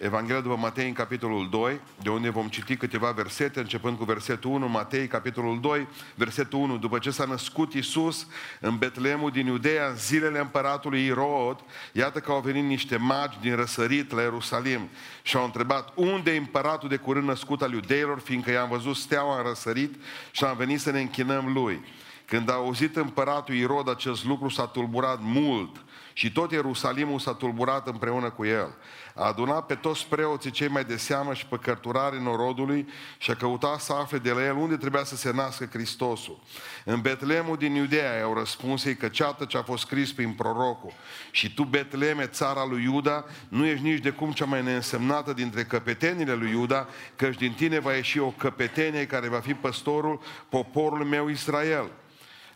Evanghelia după Matei în capitolul 2, de unde vom citi câteva versete, începând cu versetul 1, Matei, capitolul 2, versetul 1. După ce s-a născut Iisus în Betleemul din Iudeea, în zilele împăratului Irod, iată că au venit niște magi din răsărit la Ierusalim și au întrebat, unde e împăratul de curând născut al iudeilor, fiindcă i-am văzut steaua în răsărit și am venit să ne închinăm lui. Când a auzit împăratul Irod acest lucru, s-a tulburat mult și tot Ierusalimul s-a tulburat împreună cu el. A adunat pe toți preoții cei mai de seamă și pe cărturare norodului și a căutat să afle de la el unde trebuia să se nască Hristosul. În Betlemul din Iudea au răspuns ei că ceată ce a fost scris prin prorocul. Și tu, Betleme, țara lui Iuda, nu ești nici de cum cea mai neînsemnată dintre căpetenile lui Iuda, căci din tine va ieși o căpetenie care va fi păstorul poporului meu Israel.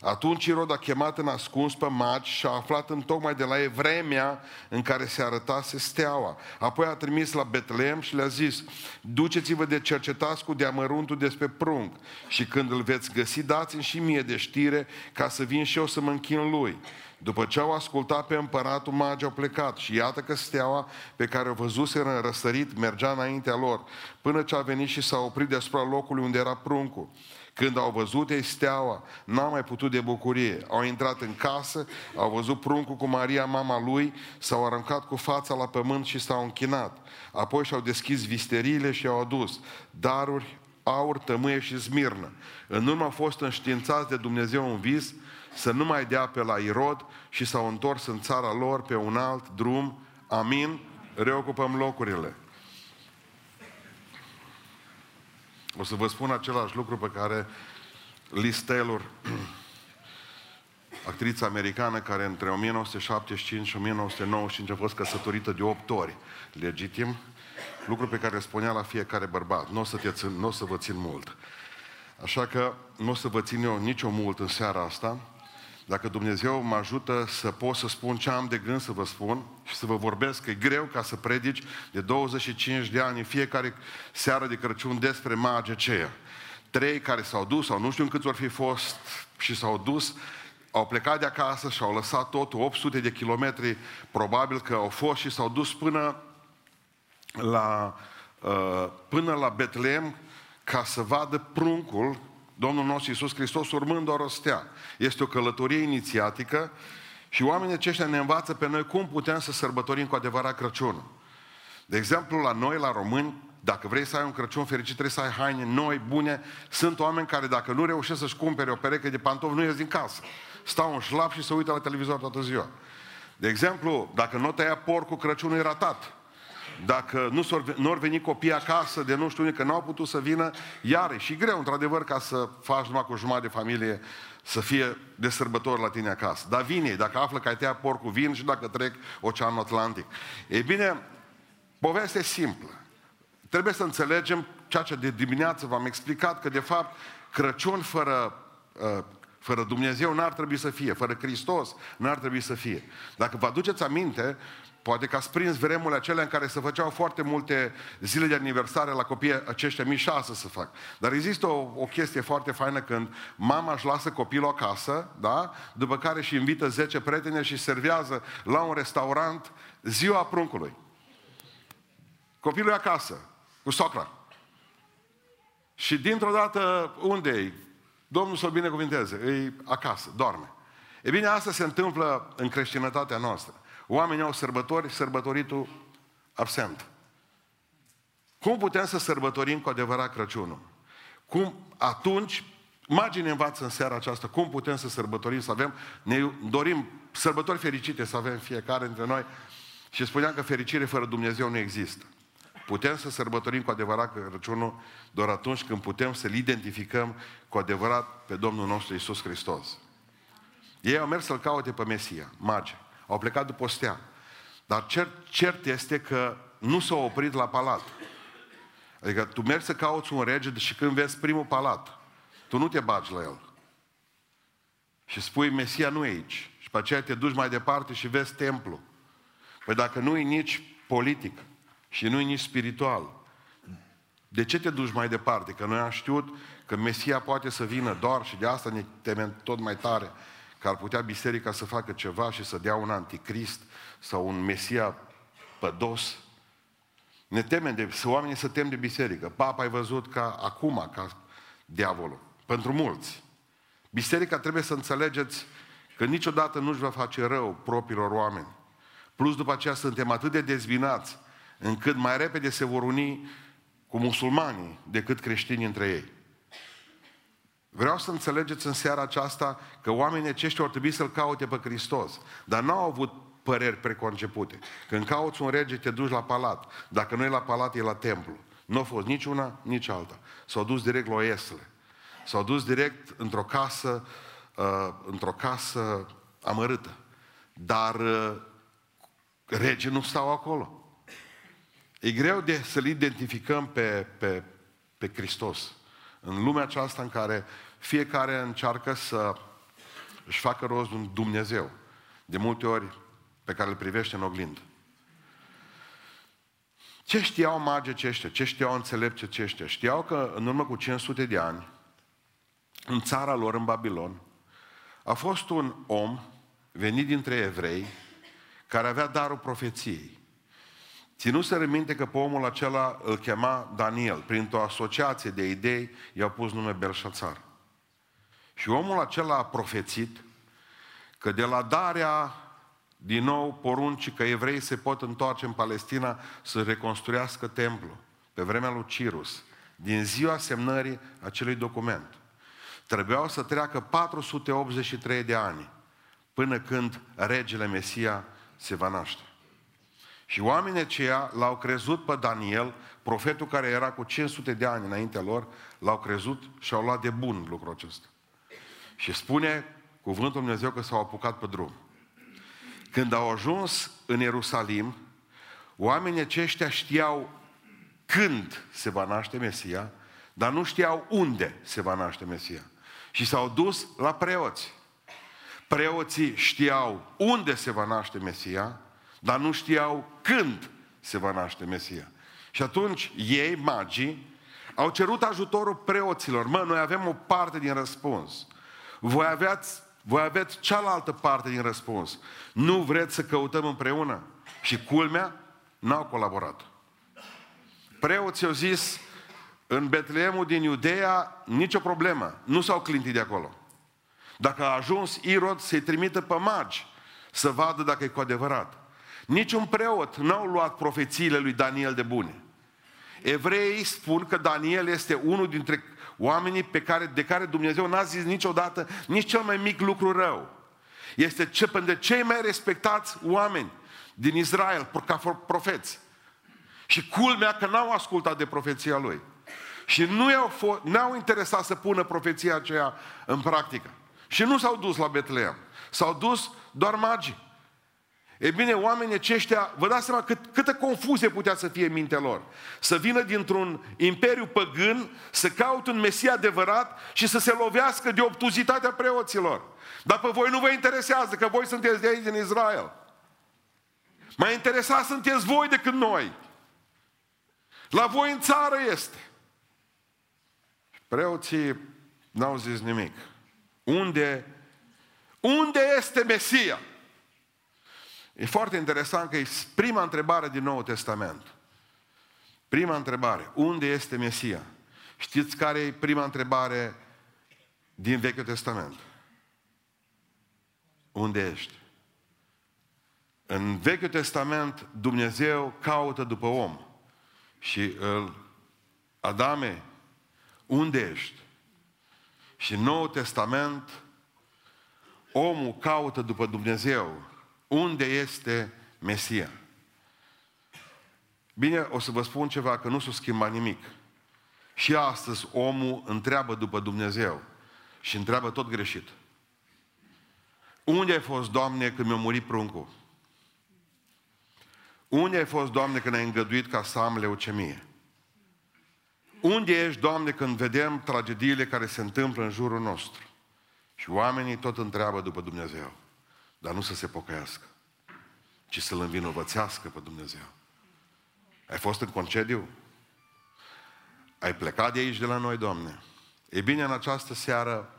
Atunci Irod a chemat în ascuns pe magi și a aflat în tocmai de la ei vremea în care se arătase steaua. Apoi a trimis la Betlehem și le-a zis, duceți-vă de cercetați cu deamăruntul despre prunc și când îl veți găsi, dați-mi și mie de știre ca să vin și eu să mă închin lui. După ce au ascultat pe împăratul, magii au plecat și iată că steaua pe care o văzuseră în răsărit mergea înaintea lor, până ce a venit și s-a oprit deasupra locului unde era pruncul. Când au văzut ei steaua, n-au mai putut de bucurie. Au intrat în casă, au văzut pruncul cu Maria, mama lui, s-au aruncat cu fața la pământ și s-au închinat. Apoi și-au deschis visteriile și au adus daruri, aur, tămâie și zmirnă. În urmă au fost înștiințați de Dumnezeu un vis să nu mai dea pe la Irod și s-au întors în țara lor pe un alt drum. Amin. Reocupăm locurile. O să vă spun același lucru pe care Liz Taylor, actrița americană care între 1975 și 1995 a fost căsătorită de 8 ori legitim, lucru pe care îl spunea la fiecare bărbat. Nu o să, te țin, n-o să vă țin mult. Așa că nu o să vă țin eu nicio mult în seara asta, dacă Dumnezeu mă ajută să pot să spun ce am de gând să vă spun și să vă vorbesc, că e greu ca să predici de 25 de ani în fiecare seară de Crăciun despre magia aceea. Trei care s-au dus, sau nu știu în câți ori fi fost, și s-au dus, au plecat de acasă și au lăsat totul, 800 de kilometri, probabil că au fost și s-au dus până la, uh, până la Betlehem ca să vadă pruncul Domnul nostru Iisus Hristos urmând o rostea. Este o călătorie inițiatică și oamenii aceștia ne învață pe noi cum putem să sărbătorim cu adevărat Crăciunul. De exemplu, la noi, la români, dacă vrei să ai un Crăciun fericit, trebuie să ai haine noi, bune. Sunt oameni care dacă nu reușesc să-și cumpere o pereche de pantofi, nu ies din casă. Stau în șlap și se uită la televizor toată ziua. De exemplu, dacă nu tăia porcul, Crăciunul e ratat. Dacă nu nu ar veni copii acasă de nu știu unde, că n-au putut să vină, iar și greu, într-adevăr, ca să faci numai cu jumătate de familie să fie de sărbători la tine acasă. Dar vine, dacă află că ai tăiat porcul, vin și dacă trec Oceanul Atlantic. Ei bine, povestea e simplă. Trebuie să înțelegem ceea ce de dimineață v-am explicat, că de fapt Crăciun fără, uh, fără Dumnezeu n-ar trebui să fie, fără Hristos n-ar trebui să fie. Dacă vă aduceți aminte, Poate că ați prins vremurile acelea în care se făceau foarte multe zile de aniversare la copiii aceștia mii șase să fac. Dar există o, o chestie foarte faină când mama își lasă copilul acasă, da? după care și invită 10 prieteni și servează la un restaurant ziua pruncului. Copilul e acasă, cu socra. Și dintr-o dată, unde e? Domnul să-l binecuvinteze, e acasă, doarme. E bine, asta se întâmplă în creștinătatea noastră. Oamenii au sărbători, sărbătoritul absent. Cum putem să sărbătorim cu adevărat Crăciunul? Cum atunci, magii ne învață în seara aceasta, cum putem să sărbătorim, să avem, ne dorim sărbători fericite să avem fiecare dintre noi și spuneam că fericire fără Dumnezeu nu există. Putem să sărbătorim cu adevărat Crăciunul doar atunci când putem să-L identificăm cu adevărat pe Domnul nostru Isus Hristos. Ei au mers să-L caute pe Mesia, magii. Au plecat după stea. Dar cert, cert este că nu s-au oprit la palat. Adică tu mergi să cauți un rege și când vezi primul palat, tu nu te bagi la el. Și spui, Mesia nu e aici. Și pe aceea te duci mai departe și vezi templu. Păi dacă nu e nici politic și nu e nici spiritual, de ce te duci mai departe? Că noi am știut că Mesia poate să vină doar și de asta ne temem tot mai tare că ar putea biserica să facă ceva și să dea un anticrist sau un mesia pădos. Ne temem de, să oamenii să tem de biserică. Papa ai văzut ca acum, ca diavolul. Pentru mulți. Biserica trebuie să înțelegeți că niciodată nu-și va face rău propriilor oameni. Plus după aceea suntem atât de dezvinați încât mai repede se vor uni cu musulmanii decât creștinii între ei. Vreau să înțelegeți în seara aceasta că oamenii aceștia ar trebui să-L caute pe Hristos, dar n-au avut păreri preconcepute. Când cauți un rege, te duci la palat. Dacă nu e la palat, e la templu. Nu a fost nici una, nici alta. S-au dus direct la Oesle. S-au dus direct într-o casă, uh, într-o casă amărâtă. Dar uh, rege nu stau acolo. E greu de să-L identificăm pe, pe, pe Hristos. În lumea aceasta în care fiecare încearcă să își facă rost un Dumnezeu. De multe ori pe care îl privește în oglindă. Ce știau magii aceștia? Ce știau înțelepți aceștia? Știau că în urmă cu 500 de ani, în țara lor, în Babilon, a fost un om venit dintre evrei care avea darul profeției. Să minte că pe omul acela îl chema Daniel. Printr-o asociație de idei i-au pus nume Belșațar. Și omul acela a profețit că de la darea din nou porunci că evrei se pot întoarce în Palestina să reconstruiască templul pe vremea lui Cirus, din ziua semnării acelui document. Trebuiau să treacă 483 de ani până când regele Mesia se va naște. Și oamenii aceia l-au crezut pe Daniel, profetul care era cu 500 de ani înaintea lor, l-au crezut și au luat de bun lucrul acesta. Și spune cuvântul Dumnezeu că s-au apucat pe drum. Când au ajuns în Ierusalim, oamenii aceștia știau când se va naște Mesia, dar nu știau unde se va naște Mesia. Și s-au dus la preoți. Preoții știau unde se va naște Mesia, dar nu știau când se va naște Mesia. Și atunci ei, magii, au cerut ajutorul preoților. Mă, noi avem o parte din răspuns. Voi aveați voi aveți cealaltă parte din răspuns. Nu vreți să căutăm împreună? Și culmea, n-au colaborat. Preoții au zis, în Betleemul din Iudeea, nicio problemă, nu s-au clintit de acolo. Dacă a ajuns Irod să-i trimită pe magi să vadă dacă e cu adevărat. Niciun preot n-au luat profețiile lui Daniel de bune. Evreii spun că Daniel este unul dintre Oamenii pe care, de care Dumnezeu n-a zis niciodată nici cel mai mic lucru rău. Este ce, de cei mai respectați oameni din Israel, ca profeți. Și culmea că n-au ascultat de profeția lui. Și nu i-au fost, n-au interesat să pună profeția aceea în practică. Și nu s-au dus la Betleem. S-au dus doar magii. E bine, oamenii aceștia, vă dați seama cât, câtă confuzie putea să fie în mintea lor. Să vină dintr-un imperiu păgân, să caute un Mesia adevărat și să se lovească de obtuzitatea preoților. Dar pe voi nu vă interesează, că voi sunteți de aici din Israel. Mai interesat sunteți voi decât noi. La voi în țară este. Preoții n-au zis nimic. Unde, unde este Mesia? E foarte interesant că e prima întrebare din Noul Testament. Prima întrebare. Unde este Mesia? Știți care e prima întrebare din Vechiul Testament? Unde ești? În Vechiul Testament Dumnezeu caută după om și îl Adame, unde ești? Și în Noul Testament omul caută după Dumnezeu unde este Mesia? Bine, o să vă spun ceva, că nu s-a schimbat nimic. Și astăzi omul întreabă după Dumnezeu și întreabă tot greșit. Unde ai fost, Doamne, când mi-a murit pruncul? Unde ai fost, Doamne, când ai îngăduit ca să am leucemie? Unde ești, Doamne, când vedem tragediile care se întâmplă în jurul nostru? Și oamenii tot întreabă după Dumnezeu dar nu să se pocăiască, ci să-L învinovățească pe Dumnezeu. Ai fost în concediu? Ai plecat de aici de la noi, Doamne? E bine, în această seară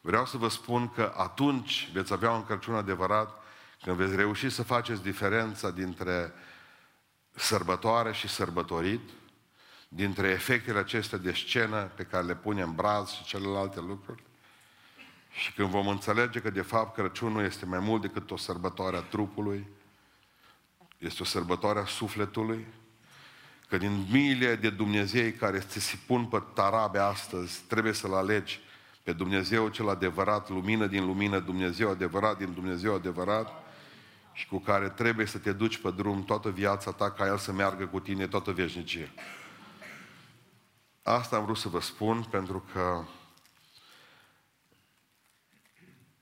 vreau să vă spun că atunci veți avea un Crăciun adevărat când veți reuși să faceți diferența dintre sărbătoare și sărbătorit, dintre efectele acestea de scenă pe care le punem braz și celelalte lucruri, și când vom înțelege că de fapt Crăciunul este mai mult decât o sărbătoare a trupului, este o sărbătoare a sufletului, că din miile de Dumnezei care ți se pun pe tarabe astăzi, trebuie să-L alegi pe Dumnezeu cel adevărat, lumină din lumină, Dumnezeu adevărat din Dumnezeu adevărat, și cu care trebuie să te duci pe drum toată viața ta ca El să meargă cu tine toată veșnicia. Asta am vrut să vă spun pentru că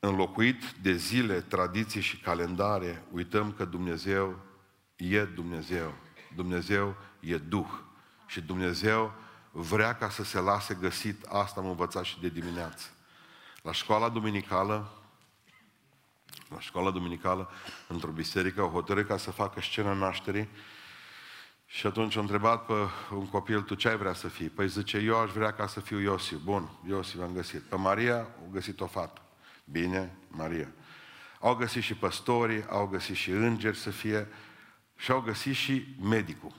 înlocuit de zile, tradiții și calendare, uităm că Dumnezeu e Dumnezeu. Dumnezeu e Duh. Și Dumnezeu vrea ca să se lase găsit, asta am învățat și de dimineață. La școala duminicală, la școala duminicală, într-o biserică, o hotărâ ca să facă scena nașterii și atunci a întrebat pe un copil, tu ce ai vrea să fii? Păi zice, eu aș vrea ca să fiu Iosif. Bun, Iosif am găsit. Pe Maria au găsit o fată. Bine, Maria. Au găsit și păstorii, au găsit și îngeri să fie și au găsit și medicul.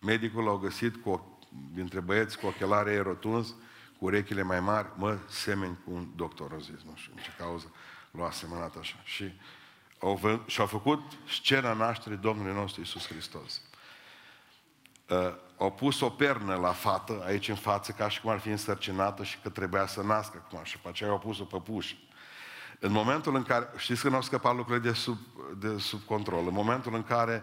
Medicul l-au găsit cu, dintre băieți cu ochelare rotunzi, cu urechile mai mari, mă, semeni cu un doctor, au zis, nu știu în ce cauză l-a asemănat așa. Și au, și-au făcut scena nașterii Domnului nostru Isus Hristos. Uh, au pus o pernă la fată aici în față, ca și cum ar fi însărcinată și că trebuia să nască acum. Și pe aceea au pus-o pe puș. În momentul în care, știți că nu au scăpat lucrurile de sub, de sub control, în momentul în care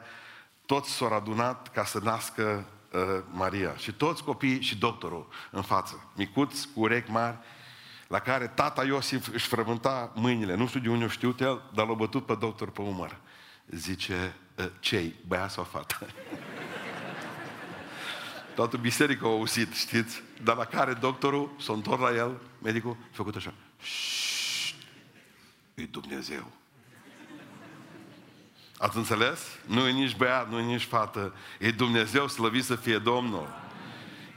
toți s-au adunat ca să nască uh, Maria și toți copiii și doctorul în față, micuți, cu urechi mari, la care tata Iosif își frământa mâinile. Nu știu de unde o știu el, dar l-a bătut pe doctor pe umăr. Zice, uh, cei, băiat sau fată? Toată biserica a auzit, știți? Dar la care doctorul s-a întors la el, medicul, a făcut așa. E Dumnezeu. Ați înțeles? Nu e nici băiat, nu e nici fată. E Dumnezeu slăvit să fie Domnul.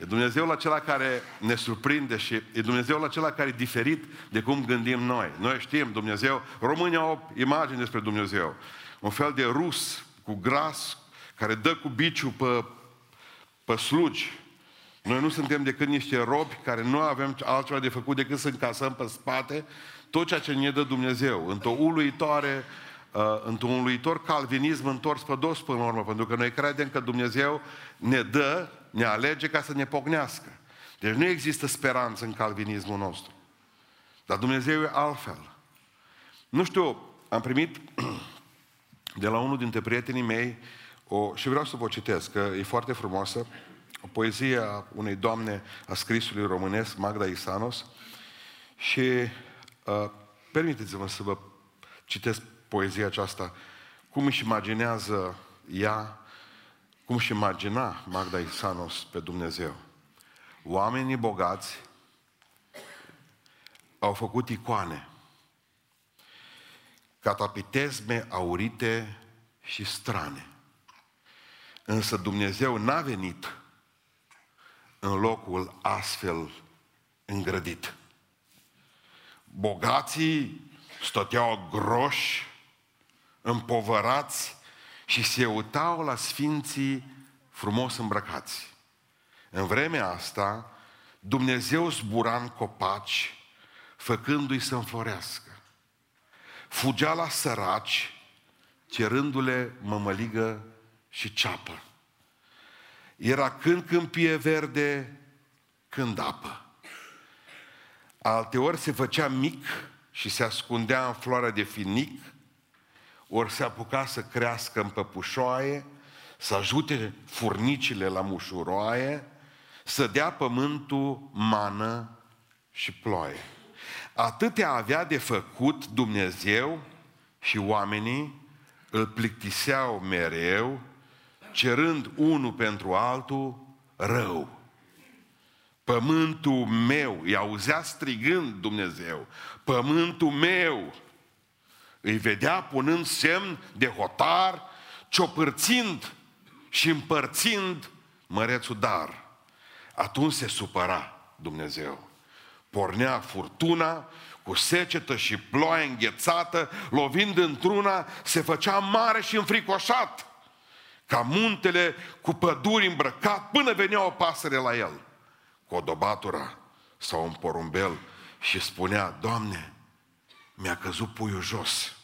E Dumnezeu acela care ne surprinde și e Dumnezeu acela care e diferit de cum gândim noi. Noi știm Dumnezeu, românii au imagini despre Dumnezeu. Un fel de rus cu gras care dă cu biciu pe, pe slugi. Noi nu suntem decât niște robi care nu avem altceva de făcut decât să încasăm pe spate tot ceea ce ne dă Dumnezeu. Într-o uluitoare uh, într-un uluitor calvinism întors pe dos până la urmă, pentru că noi credem că Dumnezeu ne dă, ne alege ca să ne pognească. Deci nu există speranță în calvinismul nostru. Dar Dumnezeu e altfel. Nu știu, am primit de la unul dintre prietenii mei o, și vreau să vă citesc, că e foarte frumoasă, o poezie a unei doamne a scrisului românesc, Magda Isanos, și uh, permiteți-mă să vă citesc poezia aceasta, cum își imaginează ea, cum își imagina Magda Isanos pe Dumnezeu. Oamenii bogați au făcut icoane, catapitezme aurite și strane. Însă Dumnezeu n-a venit în locul astfel îngrădit. Bogații stăteau groși, împovărați și se uitau la sfinții frumos îmbrăcați. În vremea asta, Dumnezeu zbura în copaci, făcându-i să înflorească. Fugea la săraci, cerându-le mămăligă și ceapă. Era când câmpie verde, când apă. Alteori se făcea mic și se ascundea în floarea de finic, ori se apuca să crească în păpușoaie, să ajute furnicile la mușuroaie, să dea pământul mană și ploaie. Atâtea avea de făcut Dumnezeu și oamenii îl plictiseau mereu, cerând unul pentru altul rău. Pământul meu, îi auzea strigând Dumnezeu, pământul meu, îi vedea punând semn de hotar, ciopărțind și împărțind mărețul dar. Atunci se supăra Dumnezeu. Pornea furtuna cu secetă și ploaie înghețată, lovind într-una, se făcea mare și înfricoșat ca muntele cu păduri îmbrăcat până venea o pasăre la el, cu o dobatură sau un porumbel și spunea, Doamne, mi-a căzut puiul jos.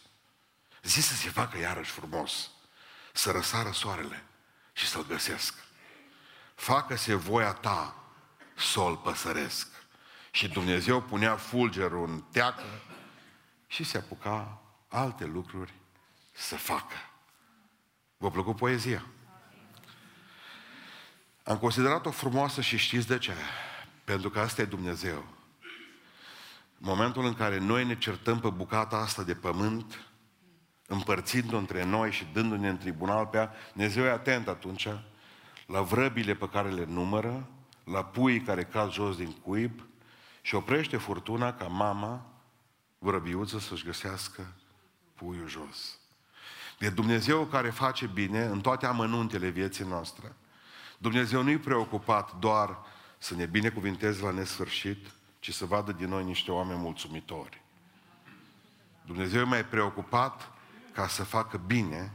Zi să se facă iarăși frumos, să răsară soarele și să-l găsesc. Facă-se voia ta să-l păsăresc. Și Dumnezeu punea fulgerul în teacă și se apuca alte lucruri să facă. V-a plăcut poezia? Am considerat-o frumoasă și știți de ce? Pentru că asta e Dumnezeu. Momentul în care noi ne certăm pe bucata asta de pământ, împărțind-o între noi și dându-ne în tribunal pe ea, Dumnezeu e atent atunci la vrăbile pe care le numără, la puii care cad jos din cuib și oprește furtuna ca mama vrăbiuță să-și găsească puiul jos. De Dumnezeu care face bine în toate amănuntele vieții noastre. Dumnezeu nu-i preocupat doar să ne binecuvinteze la nesfârșit, ci să vadă din noi niște oameni mulțumitori. Dumnezeu e mai preocupat ca să facă bine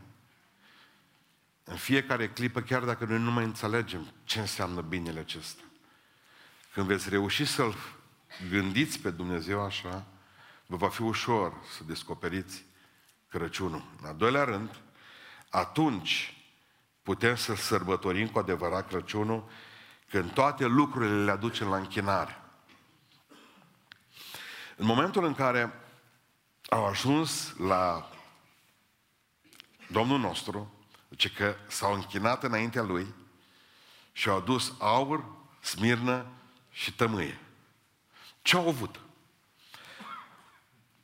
în fiecare clipă, chiar dacă noi nu mai înțelegem ce înseamnă binele acesta. Când veți reuși să-L gândiți pe Dumnezeu așa, vă va fi ușor să descoperiți Crăciunul. În al doilea rând, atunci putem să sărbătorim cu adevărat Crăciunul când toate lucrurile le aducem la închinare. În momentul în care au ajuns la Domnul nostru, zice că s-au închinat înaintea lui și au adus aur, smirnă și tămâie. Ce au avut?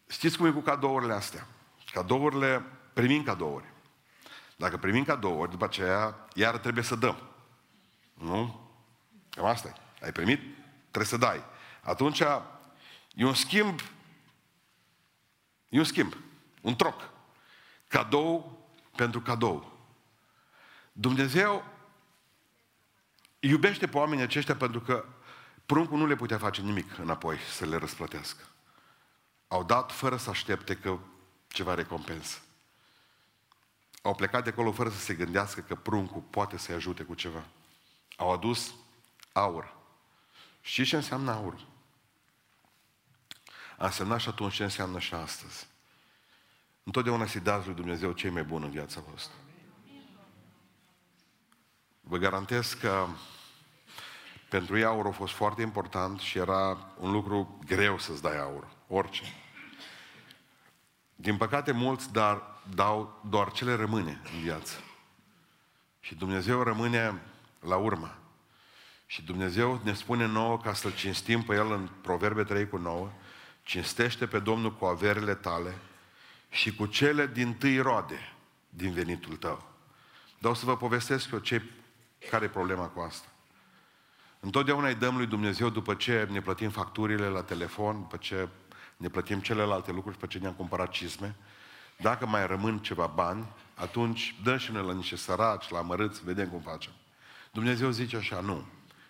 Știți cum e cu cadourile astea? Cadourile, primim cadouri. Dacă primim cadouri, după aceea, iar trebuie să dăm. Nu? Cam asta e. Ai primit? Trebuie să dai. Atunci, e un schimb, e un schimb, un troc. Cadou pentru cadou. Dumnezeu iubește pe oamenii aceștia pentru că pruncul nu le putea face nimic înapoi să le răsplătească. Au dat fără să aștepte că ceva recompensă. Au plecat de acolo fără să se gândească că pruncul poate să-i ajute cu ceva. Au adus aur. Știți ce înseamnă aur? A însemnat și atunci ce înseamnă și astăzi. Întotdeauna să-i dați lui Dumnezeu cei mai buni în viața voastră. Vă garantez că pentru ei aur a fost foarte important și era un lucru greu să-ți dai aur. Orice. Din păcate mulți dar dau doar ce le rămâne în viață. Și Dumnezeu rămâne la urmă. Și Dumnezeu ne spune nouă ca să-L cinstim pe El în Proverbe 3 cu 9, cinstește pe Domnul cu averile tale și cu cele din tâi roade din venitul tău. Dar să vă povestesc eu ce, care e problema cu asta. Întotdeauna îi dăm lui Dumnezeu după ce ne plătim facturile la telefon, după ce ne plătim celelalte lucruri, după ce ne-am cumpărat cizme. Dacă mai rămân ceva bani, atunci dăm și noi la niște săraci, la mărâți, vedem cum facem. Dumnezeu zice așa, nu,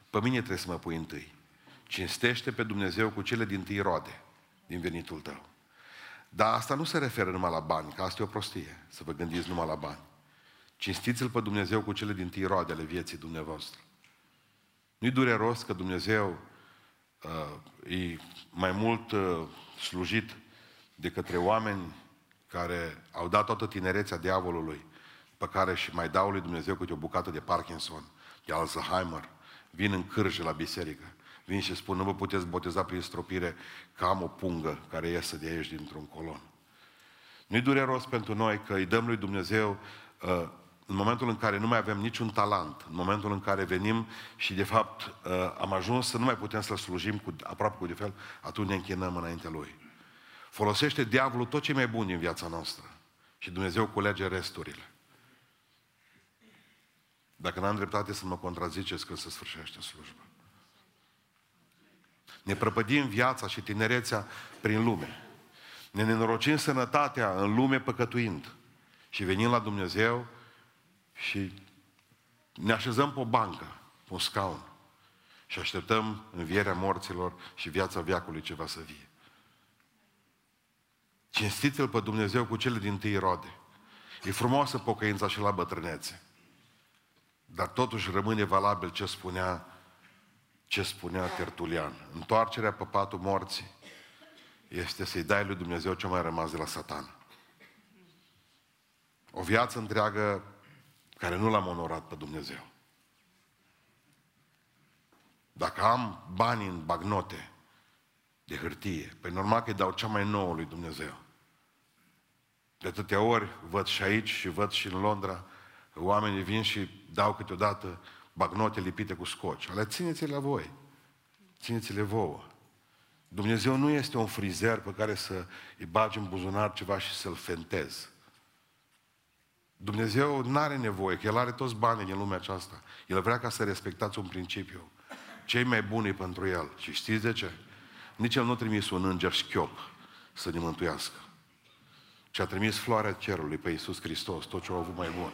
pe mine trebuie să mă pui întâi. Cinstește pe Dumnezeu cu cele din tâi roade din venitul tău. Dar asta nu se referă numai la bani, că asta e o prostie, să vă gândiți numai la bani. Cinstiți-L pe Dumnezeu cu cele din tâi roade ale vieții dumneavoastră. Nu-i dureros că Dumnezeu uh, e mai mult uh, slujit de către oameni care au dat toată tinerețea diavolului, pe care și mai dau lui Dumnezeu câte o bucată de Parkinson, de Alzheimer, vin în cârje la biserică, vin și spun, nu vă puteți boteza prin stropire, că am o pungă care iese de aici dintr-un colon. Nu-i dureros pentru noi că îi dăm lui Dumnezeu uh, în momentul în care nu mai avem niciun talent, în momentul în care venim și de fapt uh, am ajuns să nu mai putem să slujim cu, aproape cu de fel, atunci ne închinăm înaintea Lui. Folosește diavolul tot ce mai bun din viața noastră și Dumnezeu culege resturile. Dacă n-am dreptate să mă contraziceți când se sfârșește slujba. Ne prăpădim viața și tinerețea prin lume. Ne nenorocim sănătatea în lume păcătuind. Și venim la Dumnezeu și ne așezăm pe o bancă, pe un scaun și așteptăm învierea morților și viața viacului ce va să vie. Cinstiți-L pe Dumnezeu cu cele din tâi rode. E frumoasă pocăința și la bătrânețe. Dar totuși rămâne valabil ce spunea, ce spunea Tertulian. Întoarcerea pe patul morții este să-i dai lui Dumnezeu ce mai rămas de la satan. O viață întreagă care nu l-am onorat pe Dumnezeu. Dacă am bani în bagnote de hârtie, pe normal că îi dau cea mai nouă lui Dumnezeu. De atâtea ori văd și aici și văd și în Londra, oamenii vin și dau câteodată bagnote lipite cu scoci. Ale țineți la voi. Țineți-le vouă. Dumnezeu nu este un frizer pe care să îi bagi în buzunar ceva și să-l fentezi. Dumnezeu nu are nevoie, că El are toți banii din lumea aceasta. El vrea ca să respectați un principiu. Cei mai buni pentru El. Și știți de ce? Nici El nu a trimis un înger șchiop să ne mântuiască. Ci a trimis floarea cerului pe Iisus Hristos, tot ce au avut mai bun.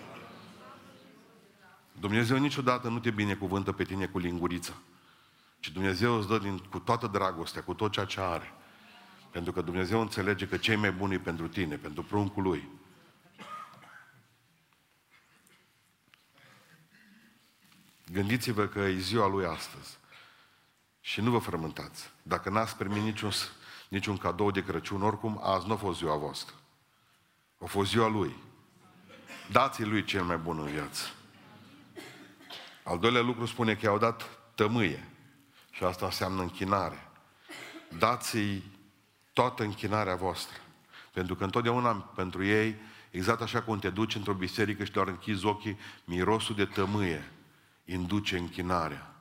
Dumnezeu niciodată nu te binecuvântă pe tine cu lingurița. Ci Dumnezeu îți dă din, cu toată dragostea, cu tot ceea ce are. Pentru că Dumnezeu înțelege că cei mai buni pentru tine, pentru pruncul lui. Gândiți-vă că e ziua lui astăzi. Și nu vă frământați. Dacă n-ați primit niciun, niciun cadou de Crăciun, oricum azi nu a fost ziua voastră. A fost ziua lui. Dați-i lui cel mai bun în viață. Al doilea lucru spune că i-au dat tămâie. Și asta înseamnă închinare. Dați-i toată închinarea voastră. Pentru că întotdeauna pentru ei, exact așa cum te duci într-o biserică și doar închizi ochii, mirosul de tămâie induce închinarea.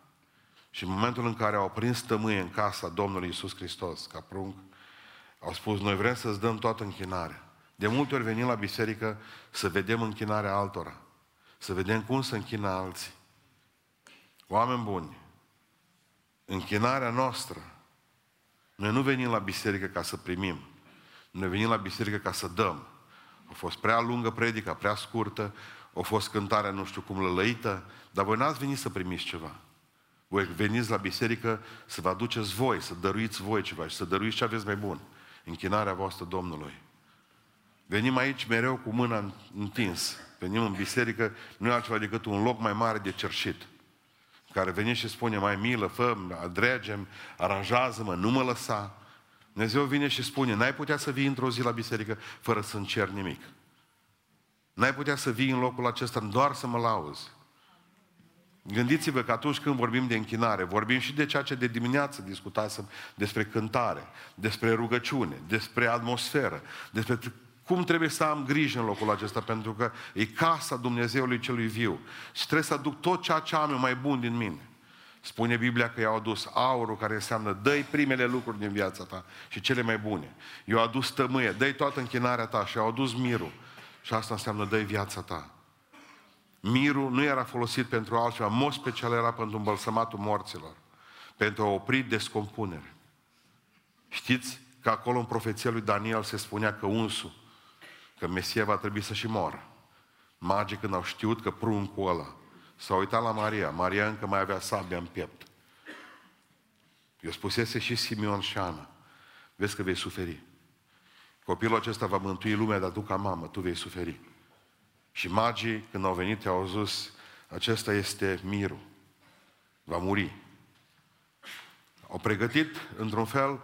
Și în momentul în care au prins tămâie în casa Domnului Isus Hristos, ca prunc, au spus, noi vrem să-ți dăm toată închinarea. De multe ori venim la biserică să vedem închinarea altora. Să vedem cum se închină alții. Oameni buni, închinarea noastră, noi nu venim la biserică ca să primim. Noi venim la biserică ca să dăm. A fost prea lungă predica, prea scurtă, a fost cântarea nu știu cum lălăită, dar voi n-ați venit să primiți ceva. Voi veniți la biserică să vă aduceți voi, să dăruiți voi ceva și să dăruiți ce aveți mai bun. Închinarea voastră Domnului. Venim aici mereu cu mâna întins. Venim în biserică, nu e altceva decât un loc mai mare de cerșit. Care vine și spune, mai milă, fă adregem, aranjează-mă, nu mă lăsa. Dumnezeu vine și spune, n-ai putea să vii într-o zi la biserică fără să încer nimic. N-ai putea să vii în locul acesta doar să mă lauzi. Gândiți-vă că atunci când vorbim de închinare, vorbim și de ceea ce de dimineață discutasem despre cântare, despre rugăciune, despre atmosferă, despre cum trebuie să am grijă în locul acesta, pentru că e casa Dumnezeului celui viu. Și trebuie să aduc tot ceea ce am eu mai bun din mine. Spune Biblia că i-au adus aurul, care înseamnă dă primele lucruri din viața ta și cele mai bune. I-au adus tămâie, dă toată închinarea ta și i-au adus mirul. Și asta înseamnă dă viața ta. Mirul nu era folosit pentru altceva, mod special era pentru îmbălsămatul morților, pentru a opri descompunere. Știți că acolo în profeția lui Daniel se spunea că unsul, că Mesia va trebui să și moară. Magii când au știut că pruncul ăla s-a uitat la Maria, Maria încă mai avea sabia în piept. Eu spusese și Simeon și Ana, vezi că vei suferi. Copilul acesta va mântui lumea, dar tu ca mamă, tu vei suferi. Și magii, când au venit, au zis, acesta este mirul, va muri. Au pregătit, într-un fel,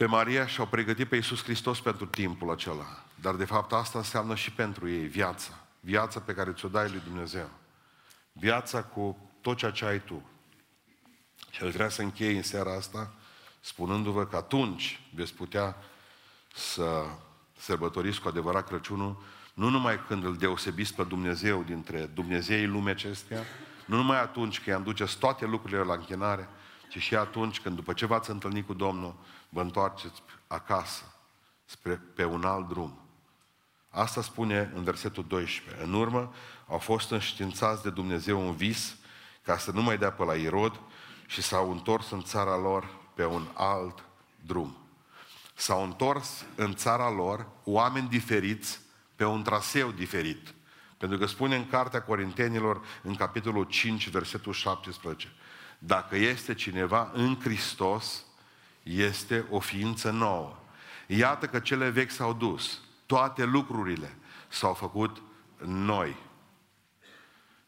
pe Maria și au pregătit pe Iisus Hristos pentru timpul acela. Dar de fapt asta înseamnă și pentru ei viața. Viața pe care ți-o dai lui Dumnezeu. Viața cu tot ceea ce ai tu. Și aș vrea să închei în seara asta spunându-vă că atunci veți putea să sărbătoriți cu adevărat Crăciunul nu numai când îl deosebiți pe Dumnezeu dintre Dumnezeii lumea acestea, nu numai atunci când îi duceți toate lucrurile la închinare, ci și atunci când după ce v-ați întâlnit cu Domnul, vă întoarceți acasă, spre, pe un alt drum. Asta spune în versetul 12. În urmă au fost înștiințați de Dumnezeu un vis ca să nu mai dea pe la Irod și s-au întors în țara lor pe un alt drum. S-au întors în țara lor oameni diferiți pe un traseu diferit. Pentru că spune în Cartea Corintenilor, în capitolul 5, versetul 17, dacă este cineva în Hristos, este o ființă nouă. Iată că cele vechi s-au dus, toate lucrurile s-au făcut noi.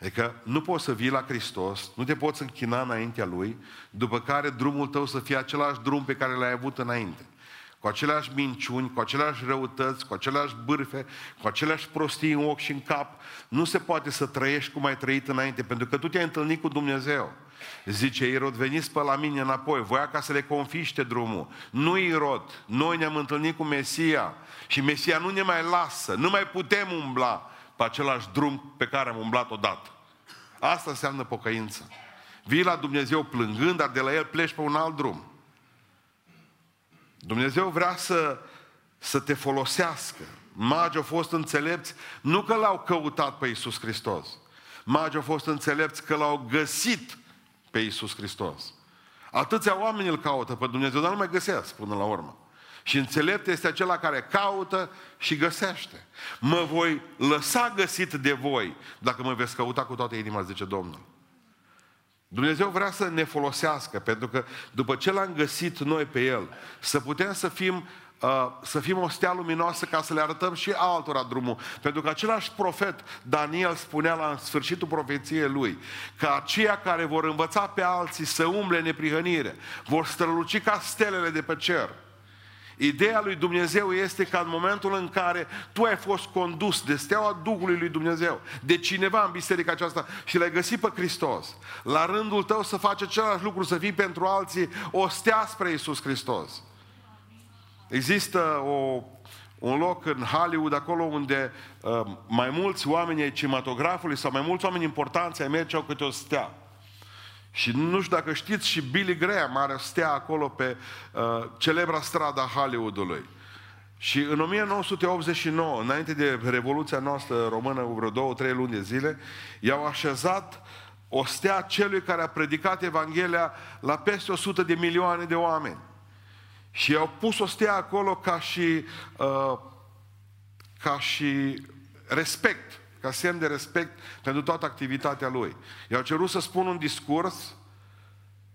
Adică nu poți să vii la Hristos, nu te poți închina înaintea Lui, după care drumul tău să fie același drum pe care l-ai avut înainte. Cu aceleași minciuni, cu aceleași răutăți, cu aceleași bârfe, cu aceleași prostii în ochi și în cap. Nu se poate să trăiești cum ai trăit înainte, pentru că tu te-ai întâlnit cu Dumnezeu. Zice Irod, veniți pe la mine înapoi, voia ca să le confiște drumul. Nu Irod, noi ne-am întâlnit cu Mesia și Mesia nu ne mai lasă, nu mai putem umbla pe același drum pe care am umblat odată. Asta înseamnă pocăință. Vii la Dumnezeu plângând, dar de la El pleci pe un alt drum. Dumnezeu vrea să, să te folosească. Magii au fost înțelepți, nu că l-au căutat pe Iisus Hristos. Magii au fost înțelepți că l-au găsit pe Iisus Hristos. Atâția oameni îl caută pe Dumnezeu, dar nu mai găsesc până la urmă. Și înțelept este acela care caută și găsește. Mă voi lăsa găsit de voi dacă mă veți căuta cu toată inima, zice Domnul. Dumnezeu vrea să ne folosească, pentru că după ce l-am găsit noi pe El, să putem să fim Uh, să fim o stea luminoasă ca să le arătăm și altora drumul. Pentru că același profet Daniel spunea la sfârșitul profeției lui că aceia care vor învăța pe alții să umble neprihănire, vor străluci ca stelele de pe cer. Ideea lui Dumnezeu este că în momentul în care tu ai fost condus de steaua Duhului lui Dumnezeu, de cineva în biserica aceasta și l-ai găsit pe Hristos, la rândul tău să faci același lucru, să fii pentru alții o stea spre Iisus Hristos. Există o, un loc în Hollywood, acolo unde uh, mai mulți oameni ai cinematografului sau mai mulți oameni importanți ai merge au câte o stea. Și nu știu dacă știți, și Billy Graham are stea acolo pe uh, celebra strada Hollywoodului. Și în 1989, înainte de Revoluția noastră română, vreo două, trei luni de zile, i-au așezat o stea celui care a predicat Evanghelia la peste 100 de milioane de oameni. Și i-au pus o stea acolo ca și, uh, ca și respect ca semn de respect pentru toată activitatea lui. I-au cerut să spun un discurs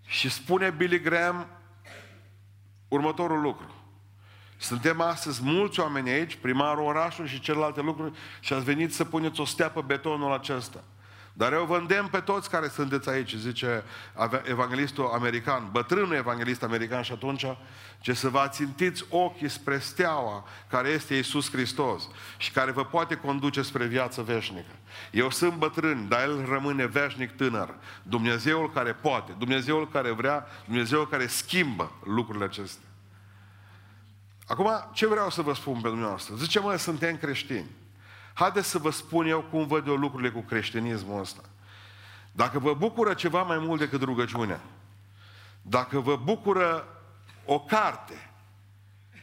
și spune Billy Graham următorul lucru. Suntem astăzi mulți oameni aici, primarul orașului și celelalte lucruri, și ați venit să puneți o stea pe betonul acesta. Dar eu vă îndemn pe toți care sunteți aici, zice evanghelistul american, bătrânul evanghelist american și atunci, ce să vă țintiți ochii spre steaua care este Iisus Hristos și care vă poate conduce spre viață veșnică. Eu sunt bătrân, dar El rămâne veșnic tânăr. Dumnezeul care poate, Dumnezeul care vrea, Dumnezeul care schimbă lucrurile acestea. Acum, ce vreau să vă spun pe dumneavoastră? Zice, mă, suntem creștini. Haideți să vă spun eu cum văd eu lucrurile cu creștinismul ăsta. Dacă vă bucură ceva mai mult decât rugăciunea, dacă vă bucură o carte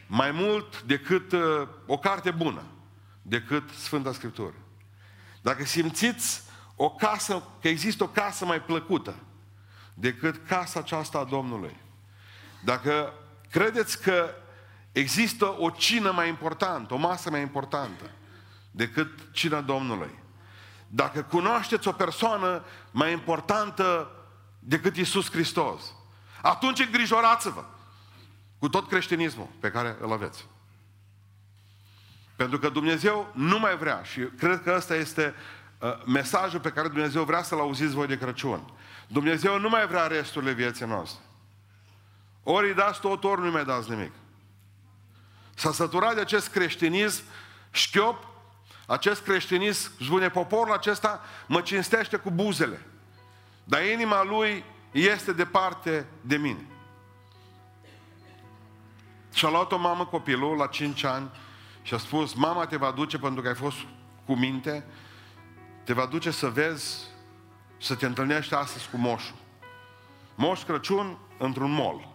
mai mult decât uh, o carte bună, decât Sfânta Scriptură, dacă simțiți o casă, că există o casă mai plăcută decât casa aceasta a Domnului, dacă credeți că există o cină mai importantă, o masă mai importantă, decât cina Domnului. Dacă cunoașteți o persoană mai importantă decât Isus Hristos, atunci îngrijorați-vă cu tot creștinismul pe care îl aveți. Pentru că Dumnezeu nu mai vrea și cred că ăsta este uh, mesajul pe care Dumnezeu vrea să-l auziți voi de Crăciun. Dumnezeu nu mai vrea resturile vieții noastre. Ori îi dați tot, ori nu mai dați nimic. S-a săturat de acest creștinism șchiop acest creștinism, își spune, poporul acesta mă cinstește cu buzele, dar inima lui este departe de mine. Și a luat o mamă copilul la 5 ani și a spus, mama te va duce pentru că ai fost cu minte, te va duce să vezi, să te întâlnești astăzi cu moșul. Moș Crăciun într-un mall.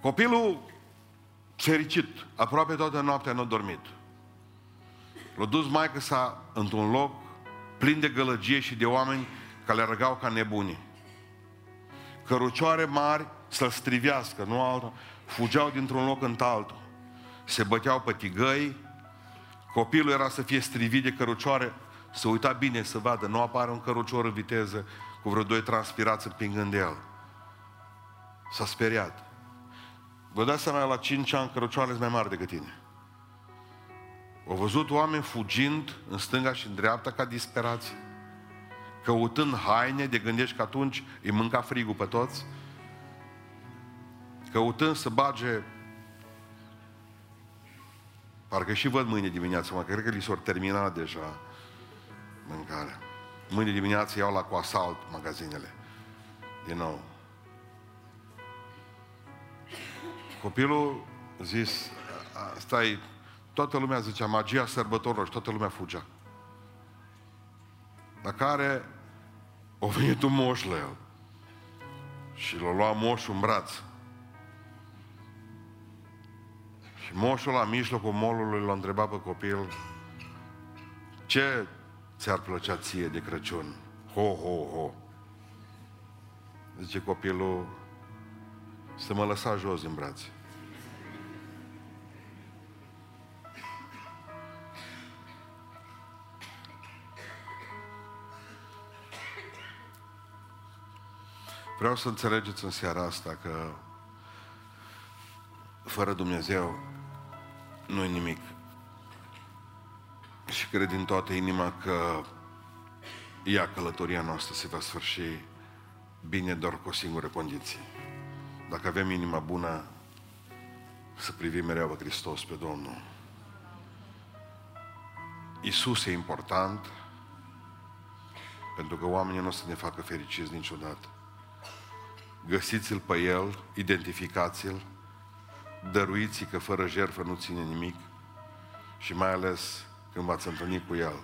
Copilul fericit, aproape toată noaptea nu a dormit. L-a dus maică sa într-un loc plin de gălăgie și de oameni care le răgau ca nebuni. Cărucioare mari să-l strivească, nu altul, fugeau dintr-un loc în altul. Se băteau pe tigăi, copilul era să fie strivit de cărucioare, să uita bine să vadă, nu apare un cărucior în viteză cu vreo doi transpirați împingând de el. S-a speriat. Vă dați seama, la 5 ani cărucioarele sunt mai mari decât tine. Au văzut oameni fugind în stânga și în dreapta ca disperați, căutând haine, de gândești că atunci îi mânca frigul pe toți, căutând să bage Parcă și văd mâine dimineață, mă, cred că li s-au terminat deja mâncarea. Mâine dimineață iau la cu asalt magazinele. Din nou. Copilul zis, stai, toată lumea zicea magia sărbătorilor și toată lumea fugea. La care o venit un moș la el. Și l-a luat moșul în braț. Și moșul la mijlocul molului l-a întrebat pe copil ce ți-ar plăcea ție de Crăciun? Ho, ho, ho. Zice copilul să mă lăsa jos în brațe. Vreau să înțelegeți în seara asta că fără Dumnezeu nu e nimic. Și cred din toată inima că ea, călătoria noastră, se va sfârși bine doar cu o singură condiție. Dacă avem inima bună, să privim mereu pe Hristos, pe Domnul. Isus e important pentru că oamenii nu o să ne facă fericiți niciodată. Găsiți-l pe El, identificați-l, dăruiți că fără jertfă nu ține nimic și mai ales când v-ați întâlnit cu El,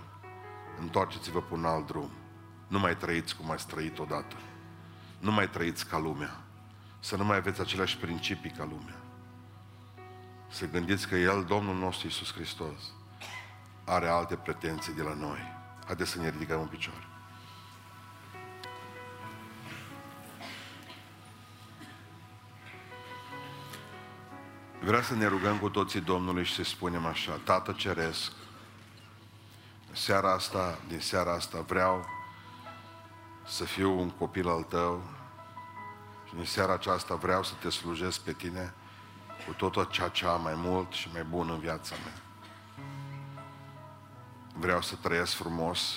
întoarceți-vă pe un alt drum. Nu mai trăiți cum ați trăit odată. Nu mai trăiți ca lumea. Să nu mai aveți aceleași principii ca lumea. Să gândiți că El, Domnul nostru Iisus Hristos, are alte pretenții de la noi. Haideți să ne ridicăm în picioare. Vreau să ne rugăm cu toții Domnului și să spunem așa, Tată Ceresc, seara asta, din seara asta vreau să fiu un copil al Tău și din seara aceasta vreau să Te slujesc pe Tine cu tot ceea ce am mai mult și mai bun în viața mea. Vreau să trăiesc frumos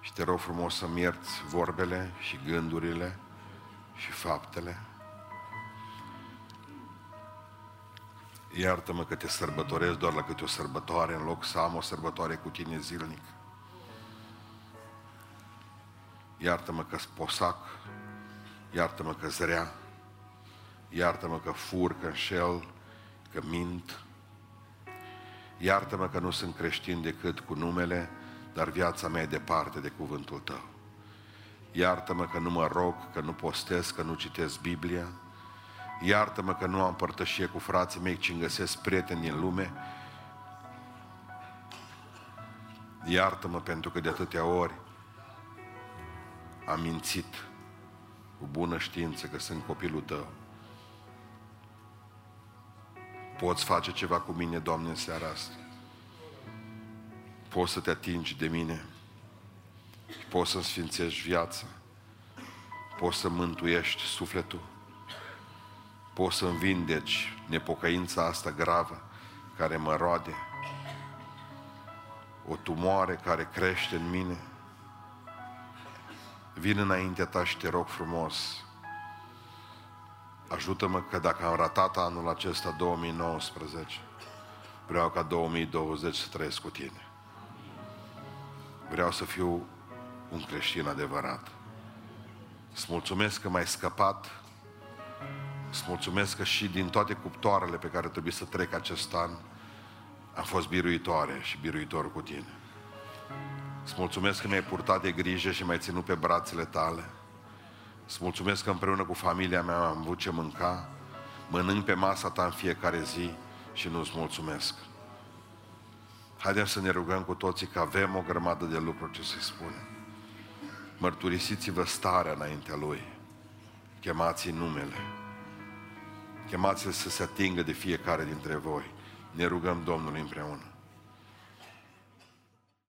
și te rog frumos să-mi ierți vorbele și gândurile și faptele Iartă-mă că te sărbătoresc doar la câte o sărbătoare, în loc să am o sărbătoare cu tine zilnic. Iartă-mă că posac, iartă-mă că zrea, iartă-mă că fur, că înșel, că mint. Iartă-mă că nu sunt creștin decât cu numele, dar viața mea e departe de cuvântul tău. Iartă-mă că nu mă rog, că nu postez, că nu citesc Biblia, Iartă-mă că nu am părtășie cu frații mei, ci îmi găsesc prieteni în lume. Iartă-mă pentru că de atâtea ori am mințit cu bună știință că sunt copilul tău. Poți face ceva cu mine, Doamne, în seara asta. Poți să te atingi de mine. Poți să sfințești viața. Poți să mântuiești sufletul poți să-mi vindeci nepocăința asta gravă care mă roade, o tumoare care crește în mine. Vin înainte ta și te rog frumos, ajută-mă că dacă am ratat anul acesta 2019, vreau ca 2020 să trăiesc cu tine. Vreau să fiu un creștin adevărat. Îți mulțumesc că m-ai scăpat Îți mulțumesc că și din toate cuptoarele pe care trebuie să trec acest an, am fost biruitoare și biruitor cu tine. Îți mulțumesc că mi-ai purtat de grijă și m-ai ținut pe brațele tale. Îți mulțumesc că împreună cu familia mea am avut ce mânca, mănânc pe masa ta în fiecare zi și nu-ți mulțumesc. Haideți să ne rugăm cu toții că avem o grămadă de lucruri ce să-i spunem. Mărturisiți-vă starea înaintea Lui. Chemați numele. Chemați-l să se atingă de fiecare dintre voi. Ne rugăm Domnului împreună.